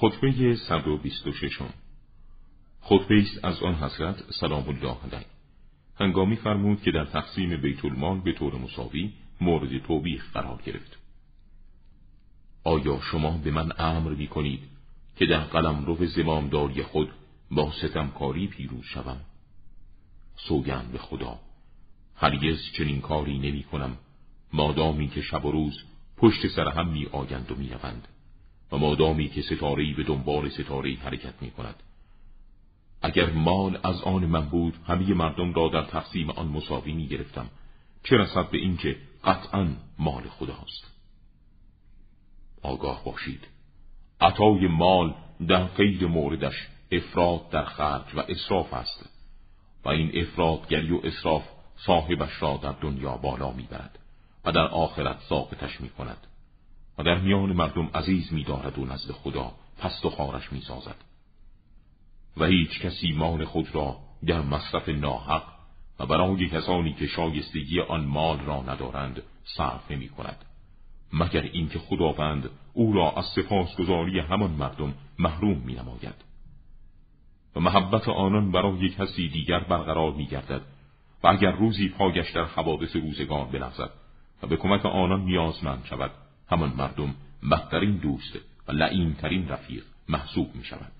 خطبه 126 خطبه است از آن حضرت سلام الله علیه. هنگامی فرمود که در تقسیم بیت المال به طور مساوی مورد توبیخ قرار گرفت. آیا شما به من امر می کنید که در قلم رو زمامداری خود با ستمکاری پیروز شوم؟ سوگند به خدا هرگز چنین کاری نمی کنم مادامی که شب و روز پشت سر هم می آیند و می روند و مادامی که ستارهی به دنبال ستارهی حرکت می کند اگر مال از آن من بود همه مردم را در تقسیم آن مساوی می گرفتم چه رسد به اینکه قطعا مال خداست؟ آگاه باشید. عطای مال در غیر موردش افراد در خرج و اصراف است و این افرادگری و اصراف صاحبش را در دنیا بالا می‌برد و در آخرت ساقطش می کند و در میان مردم عزیز می دارد و نزد خدا پست و خارش می سازد و هیچ کسی مال خود را در مصرف ناحق و برای کسانی که شایستگی آن مال را ندارند صرف نمی کند مگر اینکه خداوند او را از سپاسگزاری همان مردم محروم می نماید و محبت آنان برای کسی دیگر برقرار می گردد و اگر روزی پاگش در حوادث روزگار بلغزد و به کمک آنان نیازمند شود همان مردم بهترین دوست و لعینترین رفیق محسوب می شود